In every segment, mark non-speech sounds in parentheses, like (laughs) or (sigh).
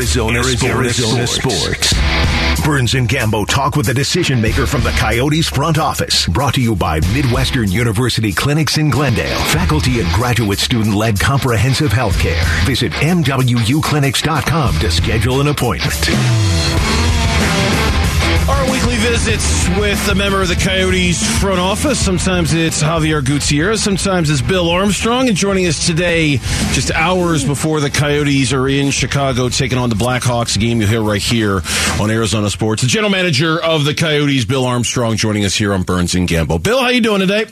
Arizona, Arizona, Arizona sports. Burns and Gambo talk with a decision maker from the Coyotes front office. Brought to you by Midwestern University Clinics in Glendale. Faculty and graduate student led comprehensive health care. Visit MWUclinics.com to schedule an appointment. Our weekly visits with a member of the Coyotes front office. Sometimes it's Javier Gutierrez, sometimes it's Bill Armstrong. And joining us today, just hours before the Coyotes are in Chicago taking on the Blackhawks game, you'll hear right here on Arizona Sports. The general manager of the Coyotes, Bill Armstrong, joining us here on Burns and Gambo. Bill, how you doing today?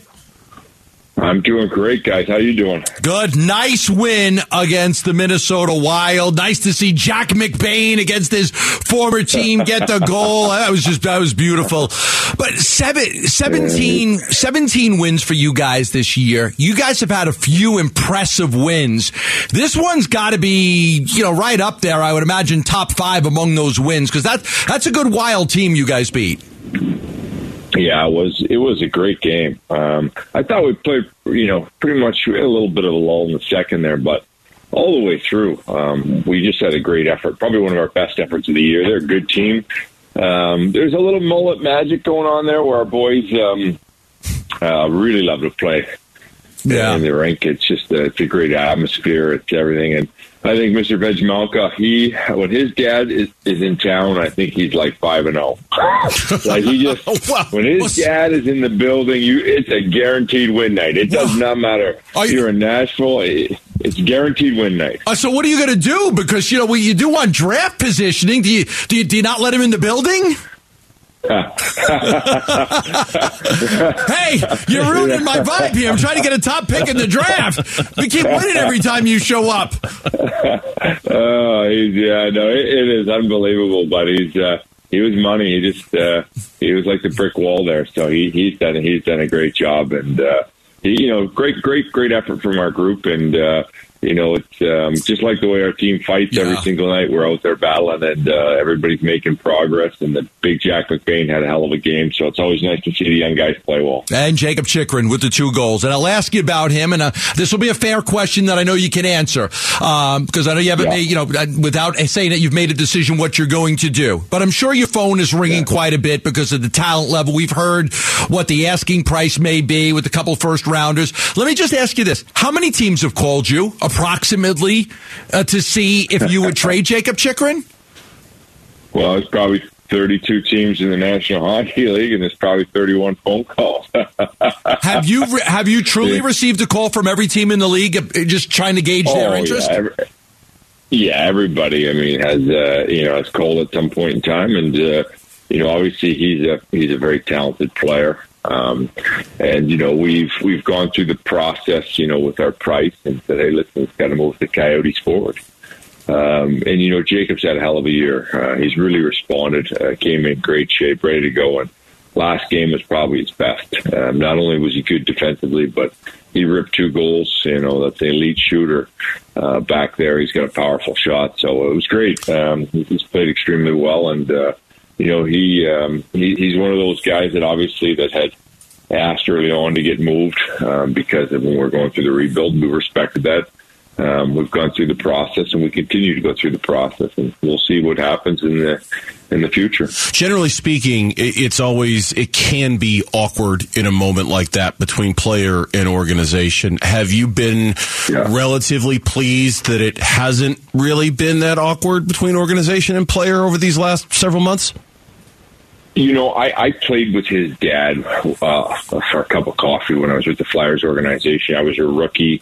I'm doing great, guys. How you doing? Good. Nice win against the Minnesota Wild. Nice to see Jack McBain against his former team get the goal. That was just that was beautiful. But seven, 17, 17 wins for you guys this year. You guys have had a few impressive wins. This one's got to be, you know, right up there. I would imagine top five among those wins because that that's a good Wild team you guys beat. Yeah, it was it was a great game. Um, I thought we played, you know, pretty much a little bit of a lull in the second there, but all the way through, um, we just had a great effort. Probably one of our best efforts of the year. They're a good team. Um, there's a little mullet magic going on there where our boys um, uh, really love to play. Yeah. in the rink. It's just a, it's a great atmosphere. It's everything, and I think Mr. Vejmelka, he when his dad is, is in town, I think he's like five and zero. (laughs) like he just when his dad is in the building, you it's a guaranteed win night. It does not matter. Are you- You're in Nashville. It, it's guaranteed win night. Uh, so what are you going to do? Because you know well, you do want draft positioning. Do you do you, do you not let him in the building? Hey, you're ruining my vibe here. I'm trying to get a top pick in the draft. We keep winning every time you show up. Oh, yeah, no, it, it is unbelievable. But he's uh, he was money. He just uh, he was like the brick wall there. So he he's done he's done a great job, and uh, he, you know, great great great effort from our group, and uh, you know, it's um, just like the way our team fights every single night. We're out there battling, and uh, everybody's making progress. And the big Jack McBain had a hell of a game, so it's always nice to see the young guys play well. And Jakob Chychrun with the two goals. And I'll ask you about him. And uh, this will be a fair question that I know you can answer because I know you haven't Yeah. made, you know, uh, without saying that you've made a decision what you're going to do. But I'm sure your phone is ringing quite a bit because of the talent level. We've heard what the asking price may be with a couple first rounders. Let me just ask you this: How many teams have called you approximately uh, to see if you would trade Jakob Chychrun? Well, it's probably 32 teams in the National Hockey League, and there's probably 31 phone calls. (laughs) Have you re- have you truly Yeah. received a call from every team in the league, uh, just trying to gauge their Oh, interest? Yeah, every- yeah, everybody. I mean, has uh, you know has called at some point in time, and uh, you know, obviously he's a he's a very talented player. Um, and you know, we've we've gone through the process, you know, with our price, and said, hey, listen, it's got move the Coyotes forward. Um, and you know, Jacob's had a hell of a year. Uh, he's really responded. Uh, came in great shape, ready to go. And last game was probably his best. Um, not only was he good defensively, but he ripped two goals. You know, that's an elite shooter uh, back there. He's got a powerful shot, so it was great. Um, he's played extremely well, and uh, you know, he, um, he he's one of those guys that obviously that had asked early on to get moved um, because of when we we're going through the rebuild. We respected that. Um, we've gone through the process, and we continue to go through the process, and we'll see what happens in the in the future. Generally speaking, it's always it can be awkward in a moment like that between player and organization. Have you been Yeah. relatively pleased that it hasn't really been that awkward between organization and player over these last several months? You know, I, I played with his dad uh, for a cup of coffee when I was with the Flyers organization. I was a rookie.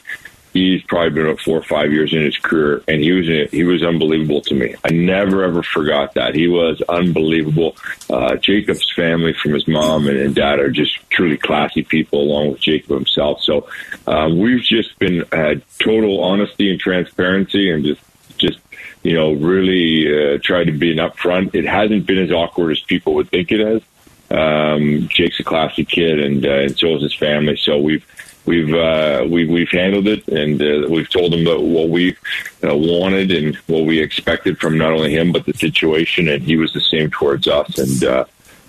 He's probably been about four or five years in his career, and he was he was unbelievable to me. I never ever forgot that. He was unbelievable. Uh, Jacob's family, from his mom and, and dad, are just truly classy people, along with Jacob himself. So um, we've just been had total honesty and transparency, and just just you know, really uh, tried to be an upfront. It hasn't been as awkward as people would think it has. Um, Jake's a classy kid, and uh, and so is his family. So we've we've uh, we, we've handled it, and uh, we've told him that what we uh, wanted and what we expected from not only him but the situation, and he was the same towards us. And uh,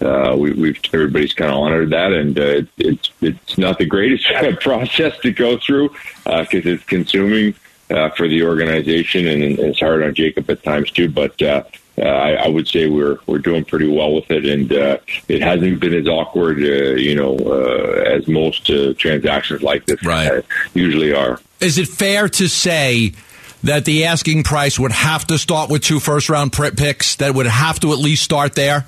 uh, we, we've everybody's kind of honored that, and uh, it's it's not the greatest (laughs) process to go through because it's consuming uh, for the organization, and it's hard on Jacob at times too. But uh, uh, I, I would say we're we're doing pretty well with it, and uh, it hasn't been as awkward, uh, you know, uh, as most uh, transactions like this Right. uh, usually are. Is it fair to say that the asking price would have to start with two first round picks? That would have to at least start there.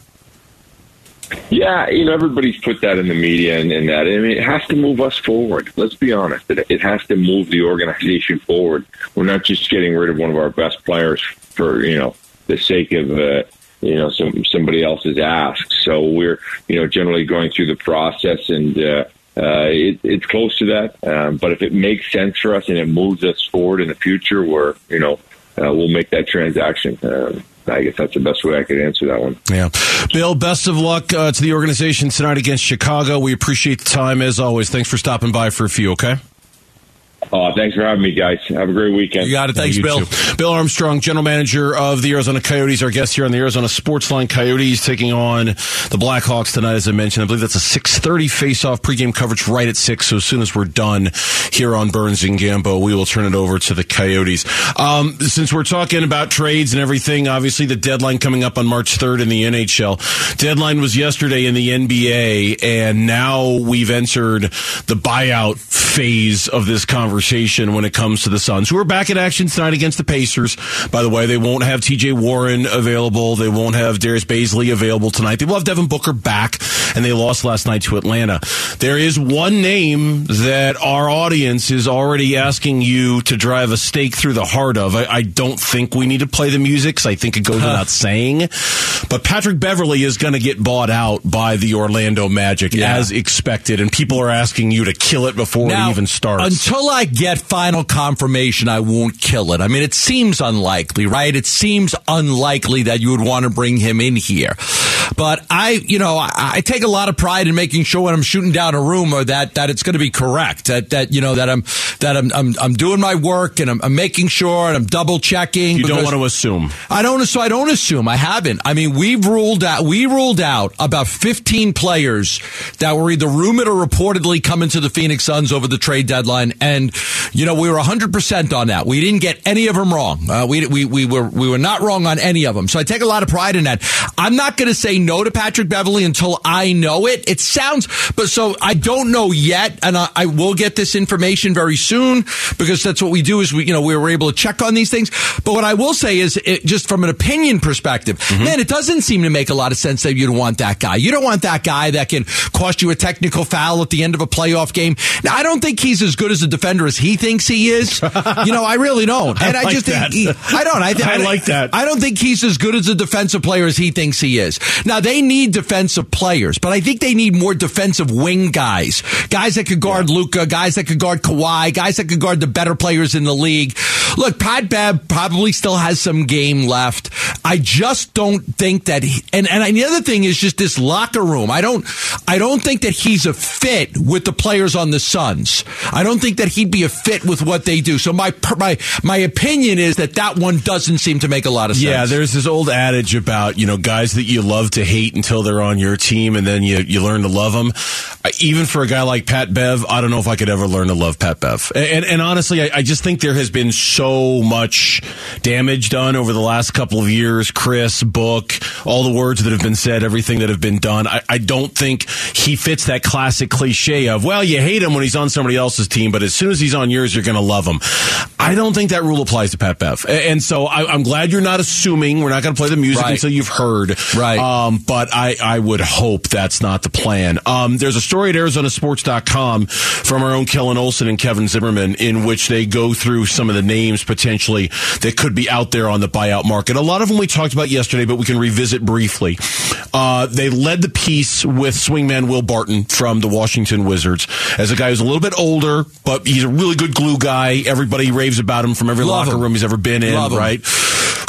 Yeah, you know, everybody's put that in the media and, and that. I mean, it has to move us forward. Let's be honest. It, it has to move the organization forward. We're not just getting rid of one of our best players for, you know, the sake of, uh, you know, some, somebody else's ask. So we're, you know, generally going through the process and, uh, uh, it, it's close to that. Um, but if it makes sense for us and it moves us forward in the future, where you know uh, we'll make that transaction. Um, I guess that's the best way I could answer that one. Yeah. Bill, best of luck uh, to the organization tonight against Chicago. We appreciate the time as always. Thanks for stopping by for a few, okay? Uh, thanks for having me, guys. Have a great weekend. You got it. Thanks, You Bill. too. Bill Armstrong, general manager of the Arizona Coyotes, our guest here on the Arizona Sportsline Coyotes, taking on the Blackhawks tonight. As I mentioned, I believe that's a six thirty face-off pregame coverage right at six. So as soon as we're done here on Burns and Gambo, we will turn it over to the Coyotes. Um, since we're talking about trades and everything, obviously the deadline coming up on March third in the NHL. Deadline was yesterday in the NBA, and now we've entered the buyout phase of this conversation when it comes to the Suns, who are back in action tonight against the Pacers. By the way, they won't have TJ Warren available. They won't have Darius Bazley available tonight. They will have Devin Booker back, and they lost last night to Atlanta. There is one name that our audience is already asking you to drive a stake through the heart of. I, I don't think we need to play the music, 'cause I think it goes without saying. But Patrick Beverley is going to get bought out by the Orlando Magic Yeah. as expected, and people are asking you to kill it before it even starts. Until I get final confirmation, I won't kill it. I mean, it seems unlikely, right? It seems unlikely that you would want to bring him in here. But I, you know, I, I take a lot of pride in making sure when I'm shooting down a rumor that that it's going to be correct. That that you know that I'm that I'm I'm, I'm doing my work and I'm, I'm making sure and I'm double checking. you don't want to assume. I don't. So I don't assume. I haven't. I mean, we've ruled out. We ruled out about 15 players that were either rumored or reportedly coming to the Phoenix Suns over the trade deadline, and you know we were 100 percent on that. We didn't get any of them wrong. Uh, we we we were we were not wrong on any of them. So I take a lot of pride in that. I'm not going to say no to Patrick Beverley until I know it. It sounds, but so I don't know yet, and I, I will get this information very soon because that's what we do. Is we you know we were able to check on these things. But what I will say is, it, just from an opinion perspective, man, it doesn't seem to make a lot of sense that you don't want that guy. You don't want that guy that can cost you a technical foul at the end of a playoff game. Now, I don't think he's as good as a defender as he thinks he is. you know, I really don't. (laughs) And I, like just think he, I don't. I, th- (laughs) I like that. I don't think he's as good as a defensive player as he thinks he is. Now they need defensive players, but I think they need more defensive wing guys, guys that could guard Luka, guys that could guard Kawhi, guys that could guard the better players in the league. Look, Pat Bev probably still has some game left. I just don't think that. He, and and the other thing is just this locker room. I don't. I don't think that he's a fit with the players on the Suns. I don't think that he'd be a fit with what they do. So my my my opinion is that that one doesn't seem to make a lot of sense. Yeah, there's this old adage about you know guys that you love to hate until they're on your team, and then you you learn to love them. Even for a guy like Pat Bev, I don't know if I could ever learn to love Pat Bev. And and honestly, I, I just think there has been so much damage done over the last couple of years. Chris, Book, all the words that have been said, everything that have been done. I, I don't think he fits that classic cliche of well, you hate him when he's on somebody else's team, but as soon as he's on yours, you're going to love him. I don't think that rule applies to Pat Bev, and so I, I'm glad you're not assuming. We're not going to play the music Right. until you've heard. Right. Um, but I, I would hope that's not the plan. Um, there's a story at ArizonaSports.com from our own Kellan Olson and Kevin Zimmerman in which they go through some of the names potentially that could be out there on the buyout market. A lot of them we talked about yesterday, but we can revisit briefly. Uh, they led the piece with swingman Will Barton from the Washington Wizards as a guy who's a little bit older, but he's a really good glue guy. Everybody raves about him from every Love locker him. room he's ever been in, Love him.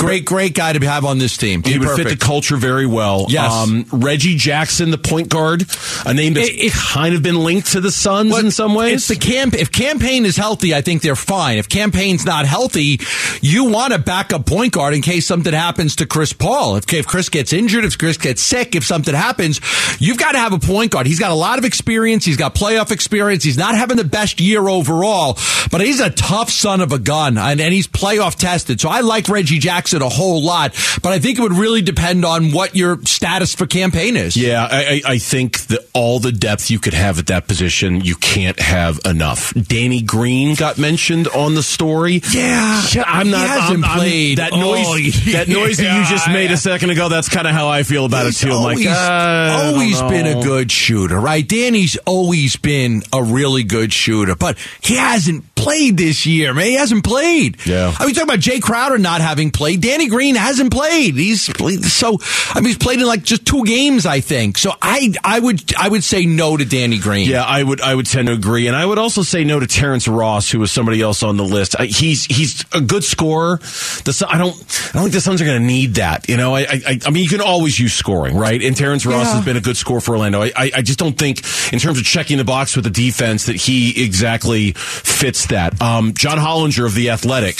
Great, great guy to have on this team. He would Perfect. fit the culture very well. Yes. Um, Reggie Jackson, the point guard, a name that's It- it- kind of been linked to the Suns in some ways. The camp. If Cam Payne is healthy, I think they're fine. If Cam Payne's not healthy, you want a backup point guard in case something happens to Chris Paul. If, if Chris gets injured, if Chris gets sick, if something happens, you've got to have a point guard. He's got a lot of experience. He's got playoff experience. He's not having the best year overall, but he's a tough son of a gun, and, and he's playoff tested. So I like Reggie Jackson a whole lot, but I think it would really depend on what your status for Cam Payne is. Yeah, I, I I think that all the depth you could have at that position, you can't have enough. Danny Green got mentioned on the story. Yeah, I'm he not. hasn't I'm- I'm- played. that noise. Oh, that noise that you just made a second ago. That's kind of how I feel about He's it too. I'm always, like, uh, always been a good shooter, right? Danny's always been a really good shooter, but he hasn't played this year, man. He hasn't played. Yeah. I mean, talking about Jae Crowder not having played. Danny Green hasn't played. He's played, so, I mean, he's played in like just two games, I think. So I, I would, I would say no to Danny Green. Yeah, I would. I would tend to agree, and I would also say no to Terrence Ross, who was somebody else on the list. I, he's he's a good scorer. The I don't. I don't think the Suns are going to need that. You know, I, I I mean, you can always use scoring, right? And Terrence Ross Yeah. has been a good scorer for Orlando. I, I I just don't think, in terms of checking the box with the defense, that he exactly fits that. Um, John Hollinger of the Athletic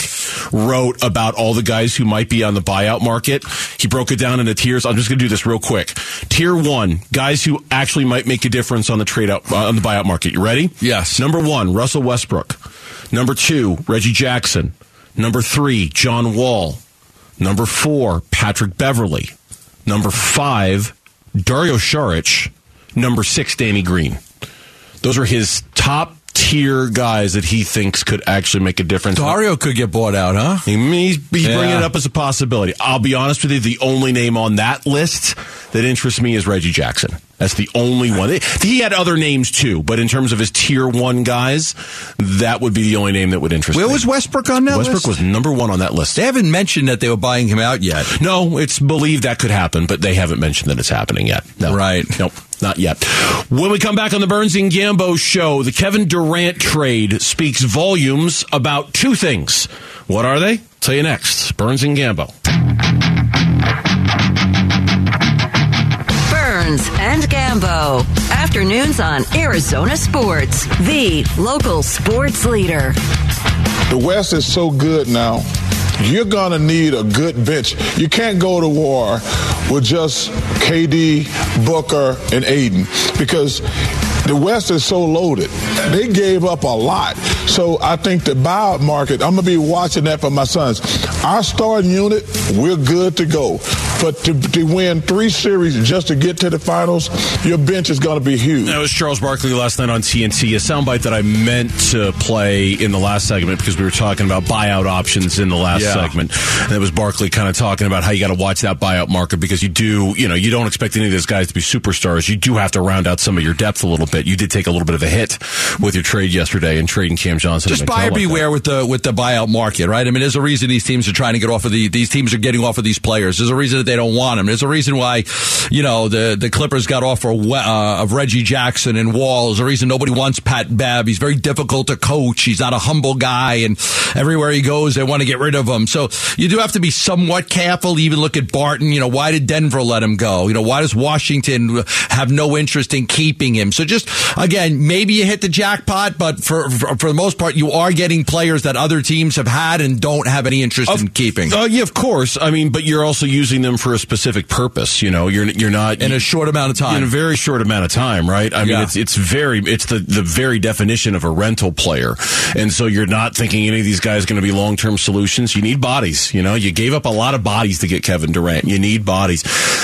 wrote about all the guys who might be on the buyout market. He broke it down into tiers. I'm just going to do this real quick. Tier one, guys who actually might make a difference on the trade out uh, on the buyout market. You ready? Yes. Number one, Russell Westbrook. Number two, Reggie Jackson. Number three, John Wall. Number four, Patrick Beverley. Number five, Dario Saric. Number six, Danny Green. Those are his top tier guys that he thinks could actually make a difference. Dario could get bought out, huh? Mean, he's, he's Yeah. bringing it up as a possibility. I'll be honest with you, the only name on that list that interests me is Reggie Jackson. That's the only one. He had other names too, but in terms of his tier one guys, that would be the only name that would interest Where me. was Westbrook on that Westbrook list? was number one on that list. They haven't mentioned that they were buying him out yet. No, it's believed that could happen, but they haven't mentioned that it's happening yet. No. Right. Nope. Not yet. When we come back on the Burns and Gambo show, the Kevin Durant trade speaks volumes about two things. What are they? Tell you next. Burns and Gambo. And Gambo. Afternoons on Arizona Sports, the local sports leader. The West is so good now. You're going to need a good bench. You can't go to war with just KD, Booker, and Ayton because the West is so loaded. They gave up a lot. So I think the buyout market, I'm going to be watching that for my Suns. Our starting unit, we're good to go. But to, to win three series just to get to the finals, your bench is going to be huge. That was Charles Barkley last night on TNT, a soundbite that I meant to play in the last segment because we were talking about buyout options in the last Yeah. segment. And it was Barkley kind of talking about how you got to watch that buyout market because you do, you know, you don't expect any of those guys to be superstars. You do have to round out some of your depth a little bit. You did take a little bit of a hit with your trade yesterday and trading Cam Johnson. Just and buyer Mikal like that. beware with the with the buyout market, right? I mean, there's a reason these teams are trying to get off of the these teams are getting off of these players. There's a reason that they don't want them. There's a reason why, you know, the the Clippers got off of, uh, of Reggie Jackson and Wall. There's a reason nobody wants Pat Bev. He's very difficult to coach. He's not a humble guy, and everywhere he goes, they want to get rid of him. So you do have to be somewhat careful. Even look at Barton. You know, why did Denver let him go? You know, why does Washington have no interest in keeping him? So just again, maybe you hit the jackpot, but for for, for the most part, you are getting players that other teams have had and don't have any interest in keeping Oh yeah, of course. I mean, but you're also using them for a specific purpose. You know, you're you're not in a short amount of time. in a very short amount of time, right? I mean, it's it's very it's the the very definition of a rental player, and so you're not thinking any of these guys going to be long term solutions. You need bodies. You know, you gave up a lot of bodies to get Kevin Durant. You need bodies.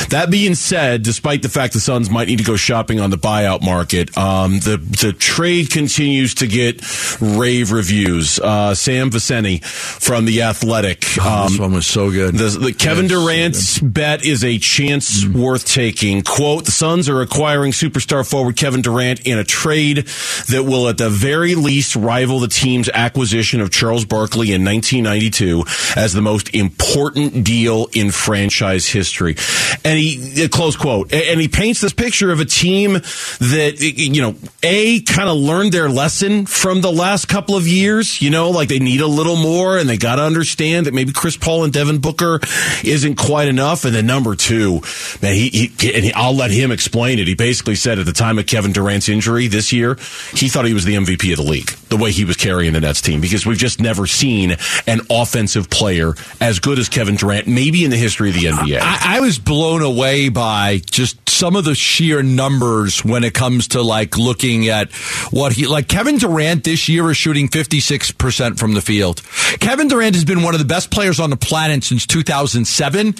That being said, despite the fact the Suns might need to go shopping on the buyout market, um, the the trade continues to get rave reviews. Uh, Sam Vecenie from the Athletic. Oh, this um, one was so good. the, the Kevin Yes, Durant's bet is a chance mm. worth taking. Quote, the Suns are acquiring superstar forward Kevin Durant in a trade that will at the very least rival the team's acquisition of Charles Barkley in 1992 as the most important deal in franchise history. And he, close quote, and he paints this picture of a team that, you know, A, kind of learned their lesson from the last couple of years, you know, like they need a little more and they got to understand that maybe Chris Paul and Devin Booker isn't quite enough. And then number two, man, he, he and I'll let him explain it. He basically said at the time of Kevin Durant's injury this year, he thought he was the MVP of the league, the way he was carrying the Nets team, because we've just never seen an offensive player as good as Kevin Durant, maybe in the history of the NBA. I, I was blown away by just some of the sheer numbers when it comes to like looking at what he, like Kevin Durant this year is shooting 56% from the field. Kevin Durant has been one of the best players on the planet since 2007.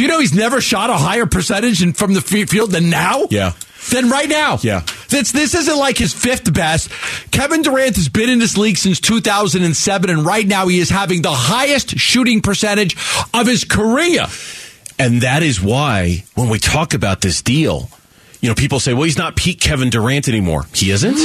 Do you know he's never shot a higher percentage in, from the field than now? Yeah. Than right now. Yeah. This, this isn't like his fifth best. Kevin Durant has been in this league since 2007, and right now he is having the highest shooting percentage of his career. And that is why when we talk about this deal, you know, people say, well, he's not peak Kevin Durant anymore. He isn't.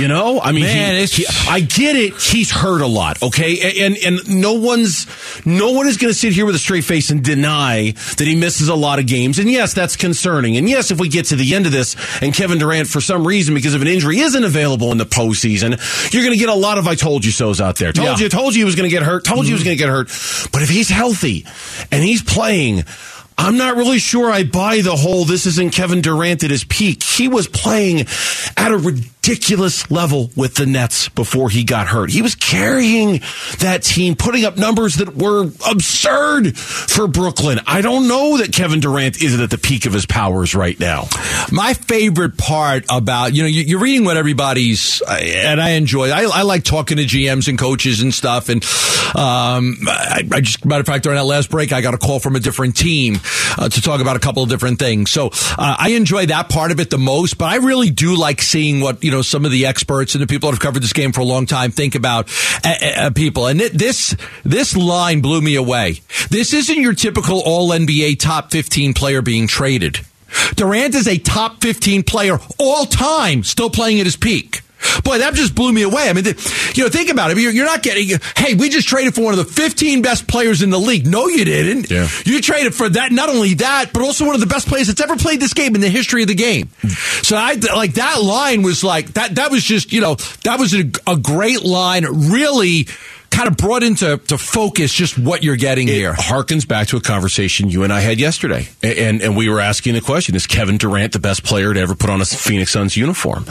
You know, I mean, Man, he, he, I get it. He's hurt a lot. Okay. And, and no one's, no one is going to sit here with a straight face and deny that he misses a lot of games. And yes, that's concerning. And yes, if we get to the end of this and Kevin Durant, for some reason, because of an injury, isn't available in the postseason, you're going to get a lot of I told you so's out there. Told yeah. you, told you he was going to get hurt. Told mm-hmm. you he was going to get hurt. But if he's healthy and he's playing, I'm not really sure I buy the whole this isn't Kevin Durant at his peak. He was playing at a ridiculous level with the Nets before he got hurt. He was carrying that team, putting up numbers that were absurd for Brooklyn. I don't know that Kevin Durant isn't at the peak of his powers right now. My favorite part about, you know, you're reading what everybody's, and I enjoy, I, I like talking to GMs and coaches and stuff. And um, I, I just, matter of fact, during that last break, I got a call from a different team uh, to talk about a couple of different things. So uh, I enjoy that part of it the most, but I really do like seeing what, you know, know, some of the experts and the people that have covered this game for a long time think about uh, uh, people. And this, this line blew me away. This isn't your typical all NBA top 15 player being traded. Durant is a top 15 player all time, still playing at his peak. Boy, that just blew me away. I mean, you know, think about it. You're, you're, not getting, hey, we just traded for one of the 15 best players in the league. No, you didn't. Yeah. You traded for that, not only that, but also one of the best players that's ever played this game in the history of the game. So I, like, that line was like, that, that was just, you know, that was a, a great line. Really, kind of brought into to focus just what you're getting it here. harkens back to a conversation you and I had yesterday. And, and we were asking the question, is Kevin Durant the best player to ever put on a Phoenix Suns uniform?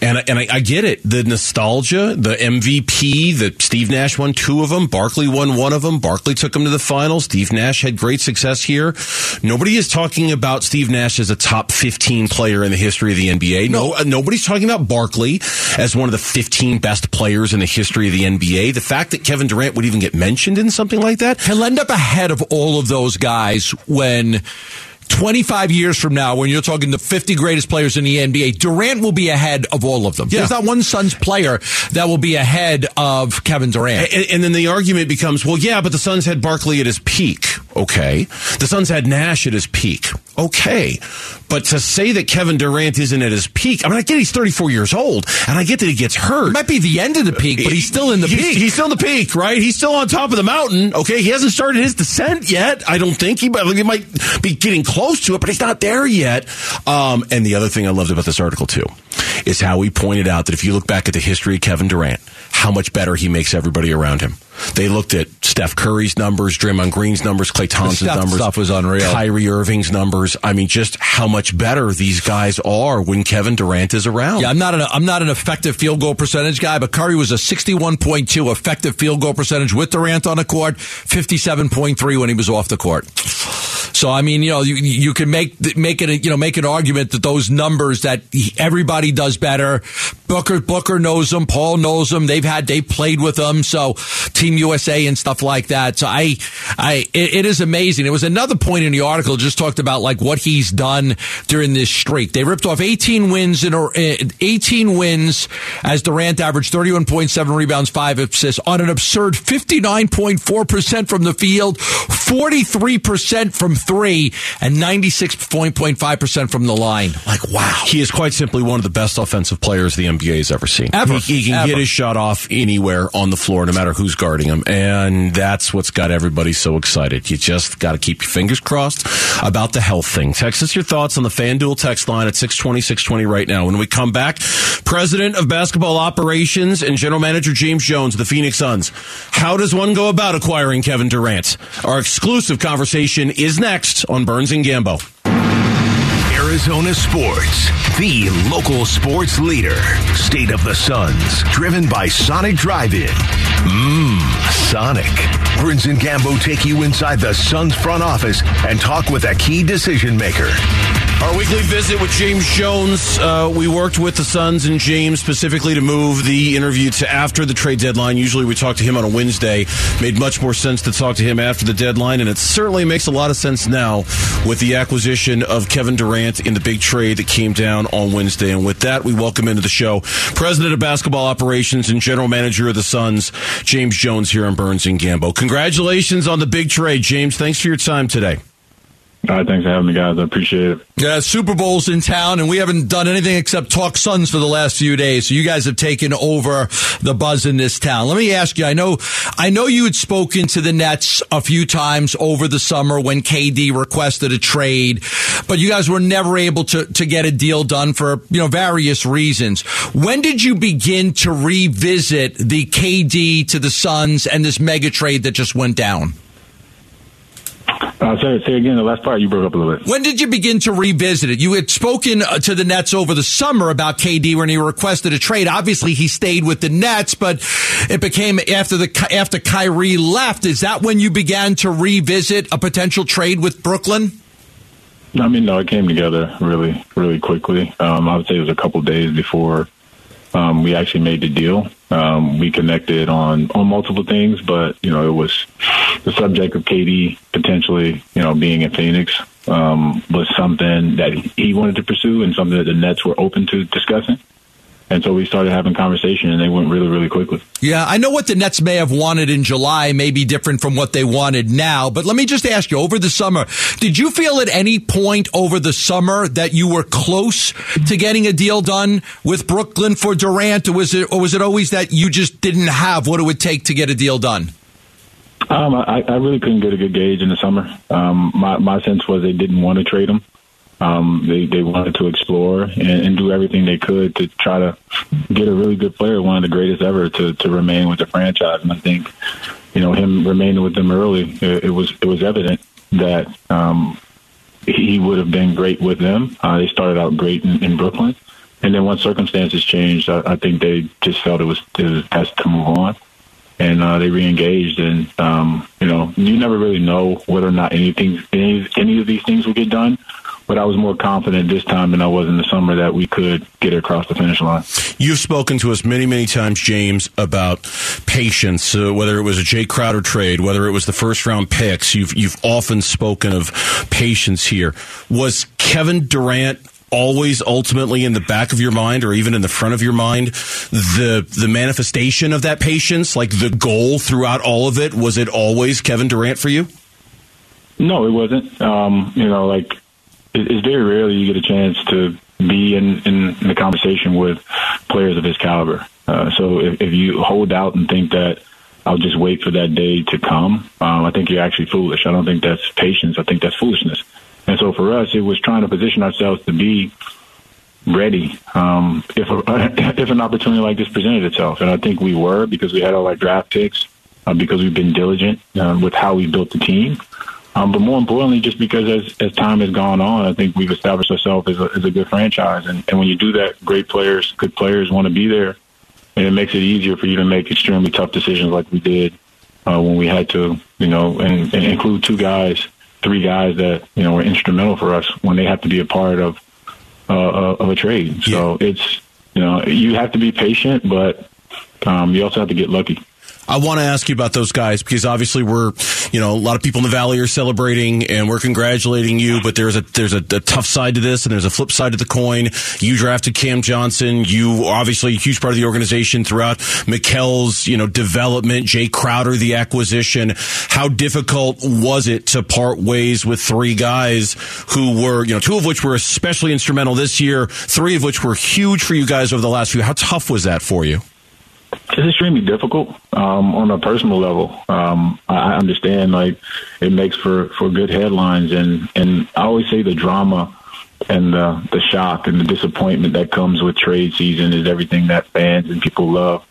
And, and I, I get it. The nostalgia, the MVP, that Steve Nash won two of them. Barkley won one of them. Barkley took him to the finals. Steve Nash had great success here. Nobody is talking about Steve Nash as a top 15 player in the history of the NBA. No, no uh, nobody's talking about Barkley as one of the 15 best players in the history of the NBA. The fact that Kevin Durant would even get mentioned in something like that. He'll end up ahead of all of those guys when 25 years from now, when you're talking the 50 greatest players in the NBA, Durant will be ahead of all of them. Yeah. There's not one Suns player that will be ahead of Kevin Durant. And, and, then the argument becomes, well, yeah, but the Suns had Barkley at his peak. Okay. The Suns had Nash at his peak. Okay. But to say that Kevin Durant isn't at his peak, I mean, I get he's 34 years old, and I get that he gets hurt. It might be the end of the peak, but he's still in the he's, peak. He's still in the peak, right? He's still on top of the mountain. Okay. He hasn't started his descent yet. I don't think he, he might be getting close to it, but he's not there yet. Um, and the other thing I loved about this article, too, is how he pointed out that if you look back at the history of Kevin Durant, how much better he makes everybody around him. They looked at Steph Curry's numbers, Draymond Green's numbers, Klay Thompson's numbers. Stuff was unreal. Kyrie Irving's numbers. I mean, just how much better these guys are when Kevin Durant is around. Yeah, I'm not an I'm not an effective field goal percentage guy, but Curry was a 61.2 effective field goal percentage with Durant on the court, 57.3 when he was off the court. So I mean, you know, you, you can make make it you know make an argument that those numbers that everybody does better, Booker Booker knows him. Paul knows him. They've had they played with him. So Team USA and stuff like that. So I, I it, it is amazing. It was another point in the article just talked about like what he's done during this streak. They ripped off 18 wins in eh, 18 wins as Durant averaged 31.7 rebounds, five assists on an absurd 59.4 percent from the field, 43 percent from three, and 96.5 percent from the line. Like wow, he is quite simply one of the best offensive players the NBA has ever seen. Ever. He, he can Ever. get his shot off anywhere on the floor, no matter who's guarding him, and that's what's got everybody so excited. You just got to keep your fingers crossed about the health thing. Text us your thoughts on the FanDuel text line at 620, 620 right now. When we come back, President of Basketball Operations and General Manager James Jones of the Phoenix Suns. How does one go about acquiring Kevin Durant? Our exclusive conversation is next on Burns and Gambo. Arizona Sports, the local sports leader. State of the Suns, driven by Sonic Drive-In. Mmm, Sonic. Burns and Gambo take you inside the Suns front office and talk with a key decision maker. Our weekly visit with James Jones. Uh, we worked with the Suns and James specifically to move the interview to after the trade deadline. Usually we talk to him on a Wednesday. Made much more sense to talk to him after the deadline, and it certainly makes a lot of sense now with the acquisition of Kevin Durant in the big trade that came down on Wednesday. And with that, we welcome into the show President of Basketball Operations and General Manager of the Suns, James Jones here on Burns and Gambo. Congratulations on the big trade, James. Thanks for your time today. All right, thanks for having me, guys. I appreciate it. Yeah, Super Bowl's in town, and we haven't done anything except talk Suns for the last few days. So you guys have taken over the buzz in this town. Let me ask you. I know, I know you had spoken to the Nets a few times over the summer when KD requested a trade, but you guys were never able to to get a deal done for you know various reasons. When did you begin to revisit the KD to the Suns and this mega trade that just went down? Uh, say, say again the last part. You broke up a little bit. When did you begin to revisit it? You had spoken uh, to the Nets over the summer about KD when he requested a trade. Obviously, he stayed with the Nets, but it became after the after Kyrie left. Is that when you began to revisit a potential trade with Brooklyn? I mean, no, it came together really, really quickly. Um, I would say it was a couple days before um, we actually made the deal. Um, we connected on on multiple things, but you know, it was the subject of KD potentially, you know, being in Phoenix um, was something that he wanted to pursue and something that the Nets were open to discussing. And so we started having conversation, and they went really, really quickly. Yeah, I know what the Nets may have wanted in July may be different from what they wanted now. But let me just ask you: over the summer, did you feel at any point over the summer that you were close to getting a deal done with Brooklyn for Durant, or was it, or was it always that you just didn't have what it would take to get a deal done? Um, I, I really couldn't get a good gauge in the summer. Um, my my sense was they didn't want to trade him. Um, they they wanted to explore and, and do everything they could to try to get a really good player, one of the greatest ever, to to remain with the franchise. And I think, you know, him remaining with them early, it, it was it was evident that um, he would have been great with them. Uh, they started out great in, in Brooklyn, and then once circumstances changed, I, I think they just felt it was it was best to move on and uh, they reengaged. And um, you know, you never really know whether or not anything, any, any of these things will get done. But I was more confident this time than I was in the summer that we could get across the finish line. You've spoken to us many, many times, James, about patience. Uh, whether it was a Jae Crowder trade, whether it was the first round picks, you've you've often spoken of patience here. Was Kevin Durant always ultimately in the back of your mind or even in the front of your mind the the manifestation of that patience like the goal throughout all of it was it always Kevin Durant for you No, it wasn't. Um, you know, like it's very rarely you get a chance to be in, in the conversation with players of his caliber. Uh, so if, if you hold out and think that I'll just wait for that day to come, um, I think you're actually foolish. I don't think that's patience. I think that's foolishness. And so for us, it was trying to position ourselves to be ready um, if a, (laughs) if an opportunity like this presented itself. And I think we were because we had all our draft picks, uh, because we've been diligent uh, with how we built the team. Um, but more importantly, just because as, as time has gone on, I think we've established ourselves as a, as a good franchise. And, and when you do that, great players, good players want to be there. And it makes it easier for you to make extremely tough decisions like we did uh, when we had to, you know, and, and include two guys, three guys that, you know, were instrumental for us when they have to be a part of, uh, of a trade. So it's, you know, you have to be patient, but um, you also have to get lucky. I want to ask you about those guys because obviously we're, you know, a lot of people in the valley are celebrating and we're congratulating you, but there's a there's a, a, tough side to this and there's a flip side to the coin. You drafted Cam Johnson. You obviously a huge part of the organization throughout Mikal's, you know, development. Jae Crowder, the acquisition. How difficult was it to part ways with three guys who were, you know, two of which were especially instrumental this year, three of which were huge for you guys over the last few. How tough was that for you? It's extremely difficult um, on a personal level. Um, I understand like it makes for, for good headlines, and, and I always say the drama and the the shock and the disappointment that comes with trade season is everything that fans and people love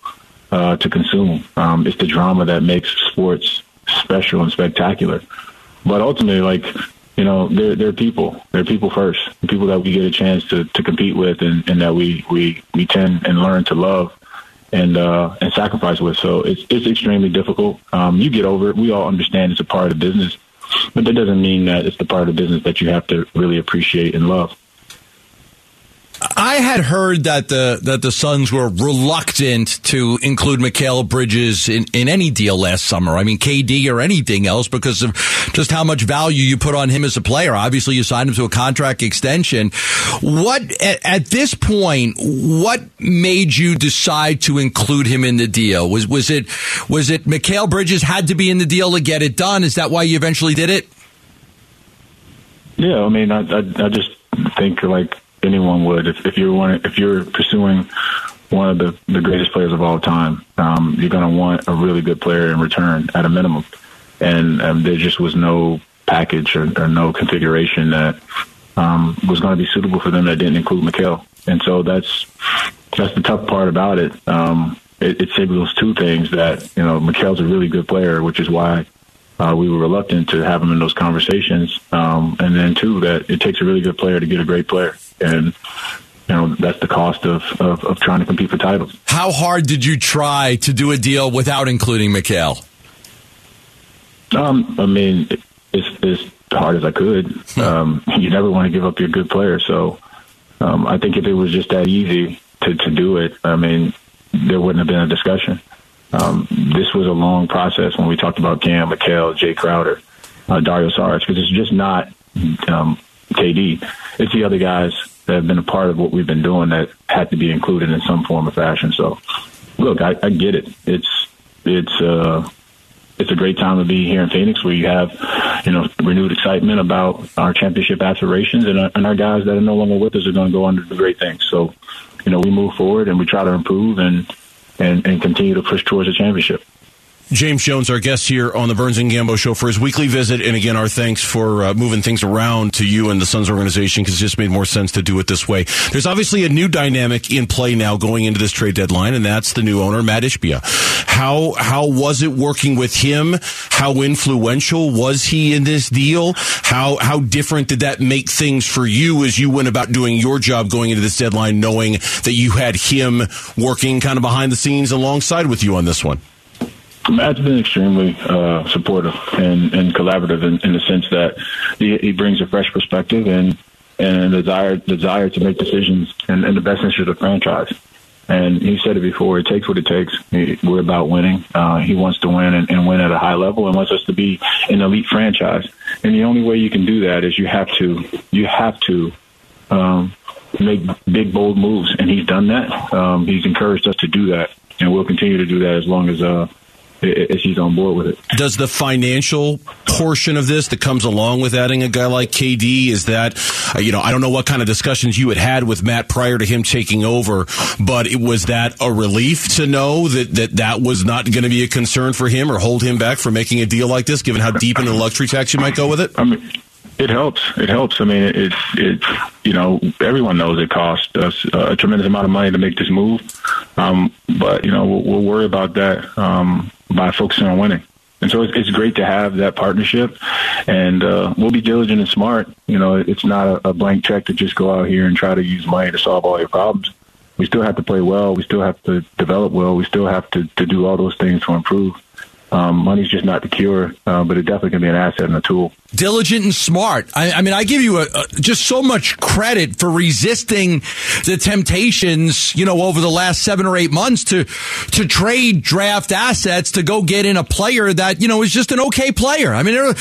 uh, to consume. Um, it's the drama that makes sports special and spectacular. But ultimately, like you know, they're they're people. They're people first. People that we get a chance to, to compete with, and, and that we, we we tend and learn to love and uh, and sacrifice with. So it's it's extremely difficult. Um, you get over it. We all understand it's a part of the business, but that doesn't mean that it's the part of the business that you have to really appreciate and love. I had heard that the that the Suns were reluctant to include Mikal Bridges in, in any deal last summer. I mean, KD or anything else because of just how much value you put on him as a player. Obviously, you signed him to a contract extension. What at, at this point, what made you decide to include him in the deal? Was was it was it Mikal Bridges had to be in the deal to get it done? Is that why you eventually did it? Yeah, I mean, I I, I just think like anyone would. If, if you're one, if you're pursuing one of the, the greatest players of all time, um, you're going to want a really good player in return at a minimum. And um, there just was no package or, or no configuration that um, was going to be suitable for them that didn't include Mikal. And so that's that's the tough part about it. Um, it, it signals two things that you know Mikal's a really good player, which is why uh, we were reluctant to have him in those conversations. Um, and then two, that it takes a really good player to get a great player and you know that's the cost of, of, of trying to compete for titles. How hard did you try to do a deal without including Mikal? Um, I mean, it's as hard as I could. Hmm. Um, you never want to give up your good player, so um, I think if it was just that easy to to do it, I mean, there wouldn't have been a discussion. Um, this was a long process when we talked about Cam, Mikal, Jae Crowder, uh, Dario Saric, because it's just not um, KD. It's the other guys that have been a part of what we've been doing that had to be included in some form or fashion. So, look, I, I get it. It's it's uh, it's a great time to be here in Phoenix, where you have you know renewed excitement about our championship aspirations, and, uh, and our guys that are no longer with us are going to go on to do great things. So, you know, we move forward and we try to improve and and, and continue to push towards a championship. James Jones, our guest here on the Burns and Gambo show for his weekly visit. And again, our thanks for uh, moving things around to you and the Suns organization because it just made more sense to do it this way. There's obviously a new dynamic in play now going into this trade deadline, and that's the new owner, Matt Ishbia. How, how was it working with him? How influential was he in this deal? How, how different did that make things for you as you went about doing your job going into this deadline, knowing that you had him working kind of behind the scenes alongside with you on this one? Matt's been extremely uh, supportive and, and collaborative in, in, the sense that he, he, brings a fresh perspective and and a desire desire to make decisions in, in, the best interest of the franchise. And he said it before: it takes what it takes. We're about winning. Uh, he wants to win and, and, win at a high level, and wants us to be an elite franchise. And the only way you can do that is you have to you have to um, make big bold moves, and he's done that. Um, he's encouraged us to do that, and we'll continue to do that as long as. Uh, if she's on board with it. Does the financial portion of this that comes along with adding a guy like KD is that uh, you know I don't know what kind of discussions you had had with Matt prior to him taking over, but it was that a relief to know that that that was not going to be a concern for him or hold him back from making a deal like this, given how deep into the luxury tax you might go with it. I mean, it helps. It helps. I mean, it, it, you know, everyone knows it costs us a tremendous amount of money to make this move. Um, but, you know, we'll, we'll worry about that um, by focusing on winning. And so it's, great to have that partnership, and uh, we'll be diligent and smart. You know, it's not a, a blank check to just go out here and try to use money to solve all your problems. We still have to play well. We still have to develop well. We still have to, to do all those things to improve. Um, money's just not the cure, uh, but it definitely can be an asset and a tool. Diligent and smart. I, I mean, I give you a, a, just so much credit for resisting the temptations, you know, over the last seven or eight months to to trade draft assets to go get in a player that you know is just an okay player. I mean, there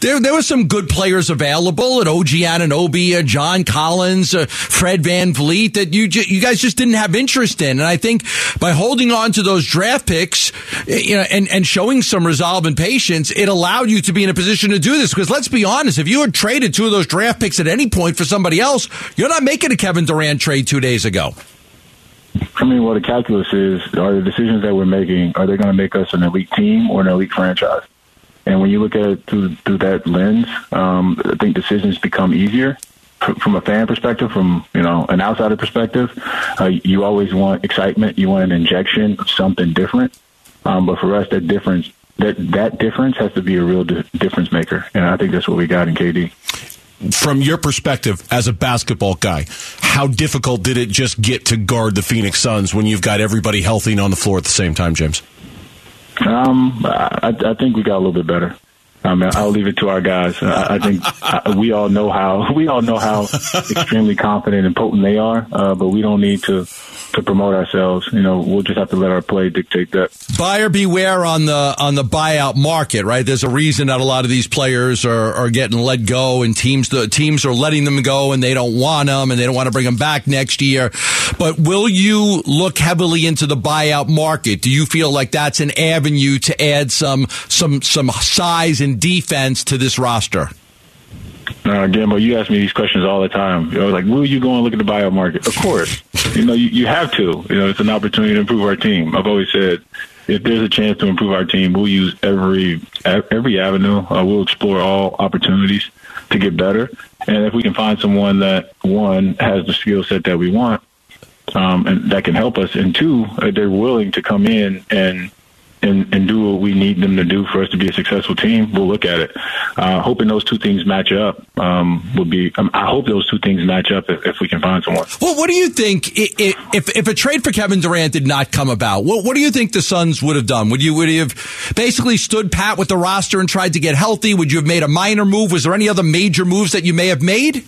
there, there were some good players available at OG Anunoby, uh, John Collins, uh, Fred VanVleet that you you guys just didn't have interest in. And I think by holding on to those draft picks, you know, and, and showing some resolve and patience, it allowed you to be in a position to do this. Because let's be honest, if you had traded two of those draft picks at any point for somebody else, you're not making a Kevin Durant trade two days ago. I mean, what the calculus is, are the decisions that we're making, are they going to make us an elite team or an elite franchise? And when you look at it through, through that lens, um, I think decisions become easier from a fan perspective, from you know an outsider perspective, uh, you always want excitement. You want an injection of something different. Um, but for us, that difference that that difference has to be a real di- difference maker, and I think that's what we got in KD. From your perspective as a basketball guy, how difficult did it just get to guard the Phoenix Suns when you've got everybody healthy and on the floor at the same time, James? Um, I, I think we got a little bit better. I mean, I'll leave it to our guys. I, I think I, we all know how (laughs) we all know how extremely confident and potent they are, uh, but we don't need to to promote ourselves. You know, we'll just have to let our play dictate that. Buyer beware on the on the buyout market, right? There's a reason that a lot of these players are, are getting let go, and teams the teams are letting them go, and they don't want them, and they don't want to bring them back next year. But will you look heavily into the buyout market? Do you feel like that's an avenue to add some some some size and defense to this roster? Uh, Gambo, you ask me these questions all the time. You know, like, will you go and look at the buyout market? Of course. you know, you, you have to. You know, it's an opportunity to improve our team. I've always said, if there's a chance to improve our team, we'll use every every avenue. Uh, we'll explore all opportunities to get better. And if we can find someone that one has the skill set that we want, um, and that can help us, and two, uh, they're willing to come in and and, and do what we need them to do for us to be a successful team, we'll look at it. Uh, hoping those two things match up um, would be. Um, I hope those two things match up if, if, we can find someone. Well, what do you think if if a trade for Kevin Durant did not come about? What, what do you think the Suns would have done? Would you would you have basically stood pat with the roster and tried to get healthy? Would you have made a minor move? Was there any other major moves that you may have made?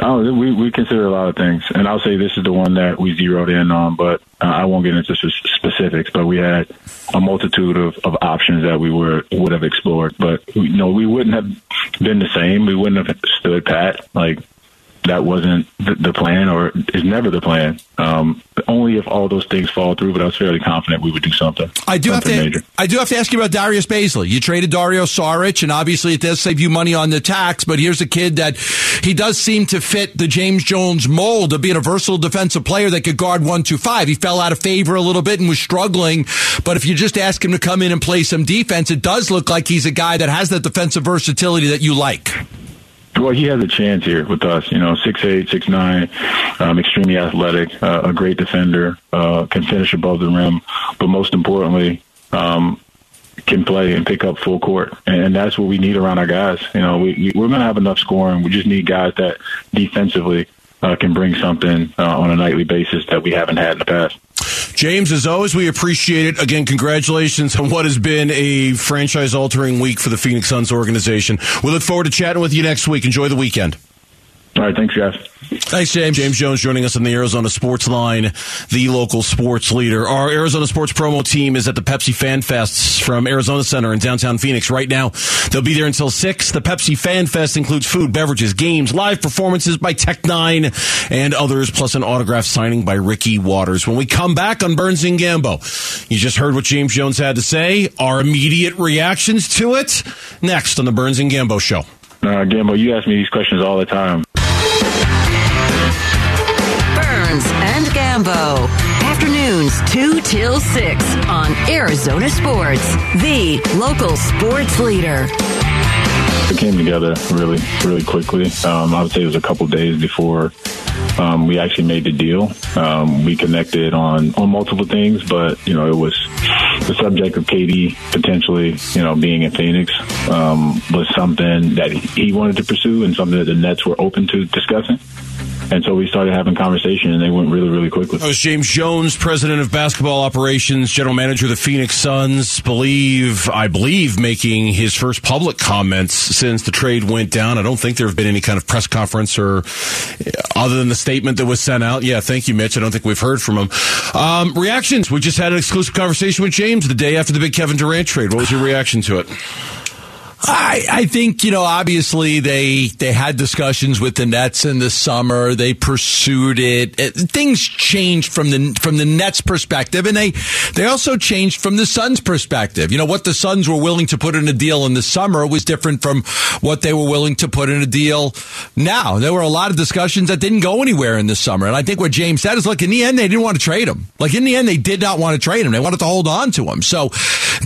Oh, we we consider a lot of things, and I'll say this is the one that we zeroed in on, but uh, I won't get into specifics. But we had a multitude of, of options that we were would have explored, but you know we wouldn't have been the same. We wouldn't have stood pat. Like that wasn't the, the plan or is never the plan. Um, only if all those things fall through, but I was fairly confident we would do something. I do something have to. Major. I do have to ask you about Darius Bazley. You traded Dario Saric, and obviously it does save you money on the tax. But here's a kid that he does seem to fit the James Jones mold of being a versatile defensive player that could guard one two five. He fell out of favor a little bit and was struggling. But if you just ask him to come in and play some defense, it does look like he's a guy that has that defensive versatility that you like. Well, he has a chance here with us. You know, six eight, six nine, um, extremely athletic, uh, a great defender, uh, can finish above the rim, but most importantly, um, can play and pick up full court, and that's what we need around our guys. You know, we, we're going to have enough scoring. We just need guys that defensively uh, can bring something uh, on a nightly basis that we haven't had in the past. James, as always, we appreciate it. Again, congratulations on what has been a franchise altering week for the Phoenix Suns organization. We look forward to chatting with you next week. Enjoy the weekend. All right, thanks, guys. Thanks, James. James Jones joining us on the Arizona Sports Line, the local sports leader. Our Arizona Sports promo team is at the Pepsi Fan Fests from Arizona Center in downtown Phoenix right now. They'll be there until 6. The Pepsi Fan Fest includes food, beverages, games, live performances by Tech N9ne and others, plus an autograph signing by Ricky Watters. When we come back on Burns and Gambo, you just heard what James Jones had to say, our immediate reactions to it, next on the Burns and Gambo Show. Uh, Gambo, you ask me these questions all the time. And Gambo. Afternoons 2 till 6 on Arizona Sports, the local sports leader. It came together really, really quickly. Um, I would say it was a couple days before um, we actually made the deal. Um, we connected on on multiple things, but you know it was the subject of KD potentially, you know, being in Phoenix um, was something that he wanted to pursue and something that the Nets were open to discussing. And so we started having conversation, and they went really, really quickly. That was James Jones, president of basketball operations, general manager of the Phoenix Suns. Believe, I believe, making his first public comments since the trade went down. I don't think there have been any kind of press conference or other than the statement that was sent out. Yeah, thank you, Mitch. I don't think we've heard from him. Um, reactions. We just had an exclusive conversation with James the day after the big Kevin Durant trade. What was your reaction to it? I, I think you know. Obviously, they they had discussions with the Nets in the summer. They pursued it. it. Things changed from the from the Nets' perspective, and they they also changed from the Suns' perspective. You know what the Suns were willing to put in a deal in the summer was different from what they were willing to put in a deal now. There were a lot of discussions that didn't go anywhere in the summer, and I think what James said is, look, in the end, they didn't want to trade him. Like in the end, they did not want to trade him. They wanted to hold on to him. So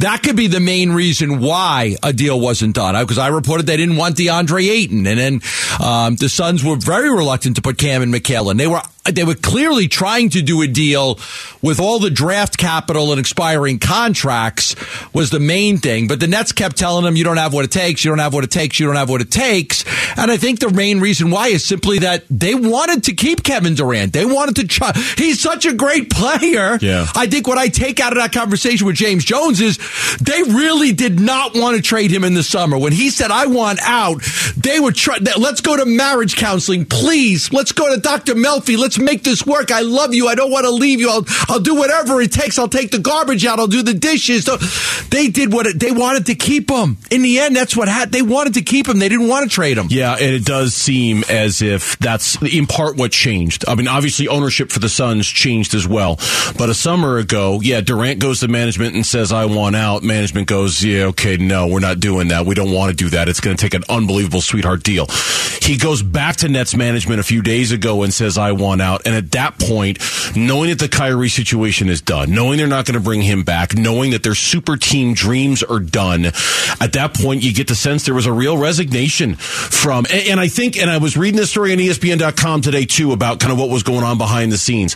that could be the main reason why a deal wasn't done. Because I reported they didn't want DeAndre Ayton, and then um, the Suns were very reluctant to put Cam and Mikal in. They were they were clearly trying to do a deal with all the draft capital and expiring contracts was the main thing. But the Nets kept telling them, you don't have what it takes, you don't have what it takes, you don't have what it takes. And I think the main reason why is simply that they wanted to keep Kevin Durant. They wanted to try. He's such a great player. Yeah. I think what I take out of that conversation with James Jones is they really did not want to trade him in the summer. When he said, I want out, they were trying, let's go to marriage counseling, please. Let's go to Dr. Melfi. Let's make this work. I love you. I don't want to leave you. I'll, I'll do whatever it takes. I'll take the garbage out. I'll do the dishes. So they did what it, they wanted to keep him. In the end, that's what had, they wanted to keep him. They didn't want to trade him. Yeah, and it does seem as if that's in part what changed. I mean, obviously ownership for the Suns changed as well. But a summer ago, yeah, Durant goes to management and says, I want out. Management goes, yeah, okay, no, we're not doing that. We don't want to do that. It's going to take an unbelievable sweetheart deal. He goes back to Nets management a few days ago and says, I want out. And at that point, knowing that the Kyrie situation is done, knowing they're not going to bring him back, knowing that their super team dreams are done, at that point, you get the sense there was a real resignation from, and, I think, and I was reading this story on ESPN.com today too about kind of what was going on behind the scenes.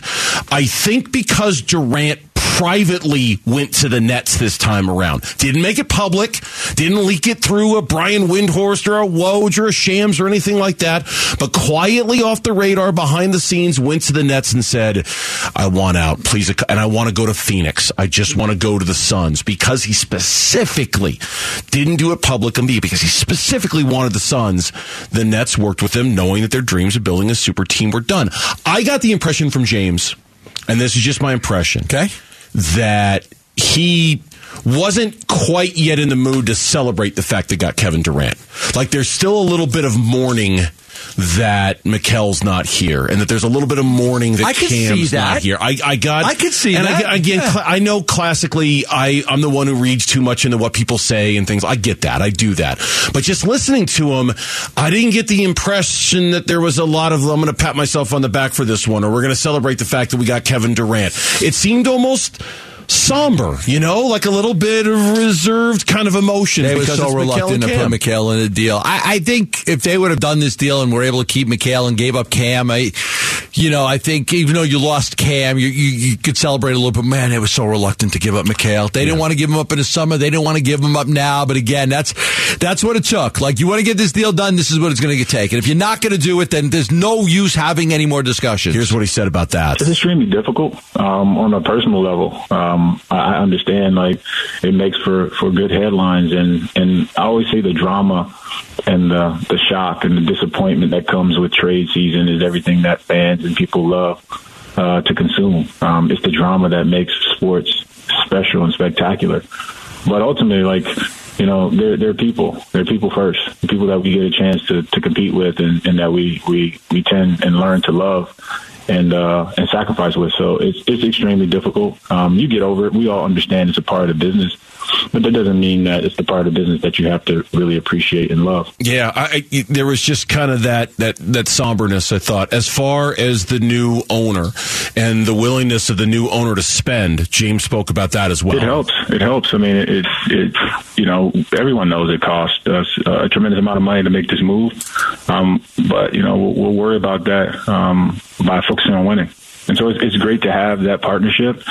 I think because Durant privately went to the Nets this time around. Didn't make it public. Didn't leak it through a Brian Windhorst or a Woj or a Shams or anything like that. But quietly off the radar, behind the scenes, went to the Nets and said, "I want out, please, and I want to go to Phoenix. I just want to go to the Suns." Because he specifically didn't do it publicly, because he specifically wanted the Suns. The Nets worked with him, knowing that their dreams of building a super team were done. I got the impression from James, and this is just my impression Okay. That he wasn't quite yet in the mood to celebrate the fact they got Kevin Durant. Like there's still a little bit of mourning that Mikal's not here, and that there's a little bit of mourning that I Cam's see not here. I, I got, I could see and that. I, again, Yeah. cl- I know classically, I I'm the one who reads too much into what people say and things. I get that, I do that, but just listening to him, I didn't get the impression that there was a lot of I'm going to pat myself on the back for this one, or we're going to celebrate the fact that we got Kevin Durant. It seemed almost. Somber, you know, like a little bit of reserved kind of emotion. They were so reluctant to put Mikal in a deal. I, I think if they would have done this deal and were able to keep Mikal and gave up Cam, I, you know, I think even though you lost Cam, you, you, you could celebrate a little bit. Man, they were so reluctant to give up Mikal. They didn't want to give him up in the summer. They didn't want to give him up now. But again, that's that's what it took. Like you want to get this deal done, this is what it's going to take. And if you're not going to do it, then there's no use having any more discussions. Here's what he said about that. It's extremely difficult um, on a personal level. Um, I I understand like it makes for, for good headlines, and, and I always say the drama and the the shock and the disappointment that comes with trade season is everything that fans and people love uh, to consume. Um, it's the drama that makes sports special and spectacular. But ultimately, like you know, they're they're people. They're people first. People that we get a chance to, to compete with, and, and that we, we we tend and learn to love and uh, and sacrifice with. So it's it's extremely difficult. Um, you get over it. We all understand it's a part of the business, but that doesn't mean that it's the part of the business that you have to really appreciate and love. Yeah, I, there was just kind of that that that somberness. I thought, as far as the new owner and the willingness of the new owner to spend, James spoke about that as well. It helps. It helps. I mean, it, it, it you know, everyone knows it cost us a tremendous amount of money to make this move. Um, but, you know, we'll, we'll worry about that um, by focusing on winning. And so it's, great to have that partnership,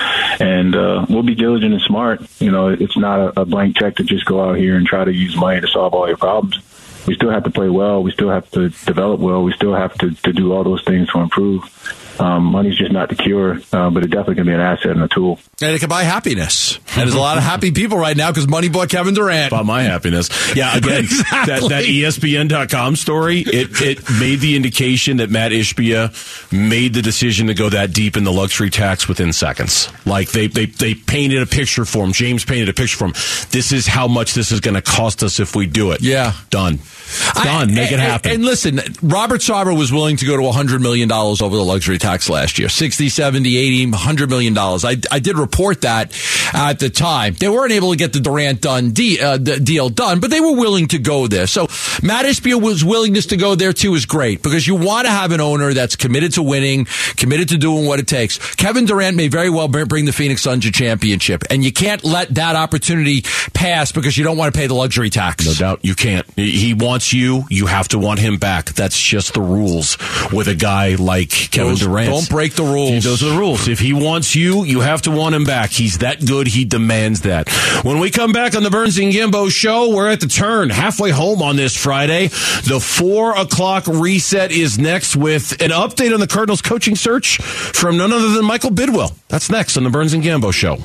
and uh, we'll be diligent and smart. You know, it's not a, a blank check to just go out here and try to use money to solve all your problems. we still have to play well. We still have to develop well. We still have to, to do all those things to improve. Um, money's just not the cure, uh, but it definitely can be an asset and a tool. And it can buy happiness. And there's a lot of happy people right now because money bought Kevin Durant. About my happiness. Yeah, (laughs) again, Exactly. that, that ESPN.com story, it, it made the indication that Matt Ishbia made the decision to go that deep in the luxury tax within seconds. Like they, they, they painted a picture for him. James painted a picture for him. This is how much this is going to cost us if we do it. Yeah. Done. I- Done. Make it happen. And listen, Robert Sarver was willing to go to $100 million over the luxury tax last year 60, 70, 80, $100 million. I, I did report that at the time. They weren't able to get the Durant done de- uh, the deal done, but they were willing to go there. So Matt Ishbia's willingness to go there too is great because you want to have an owner that's committed to winning, committed to doing what it takes. Kevin Durant may very well bring the Phoenix Suns a championship, and you can't let that opportunity pass because you don't want to pay the luxury tax. No doubt you can't. He wants you. You have to want him back. That's just the rules with a guy like Kevin Those- Durant. don't break the rules. Those are the rules. If he wants you, you have to want him back. He's that good. He demands that. When we come back on the Burns and Gambo show, we're at the turn, halfway home on this Friday. The four o'clock reset is next with an update on the Cardinals coaching search from none other than Michael Bidwill. That's next on the Burns and Gambo show.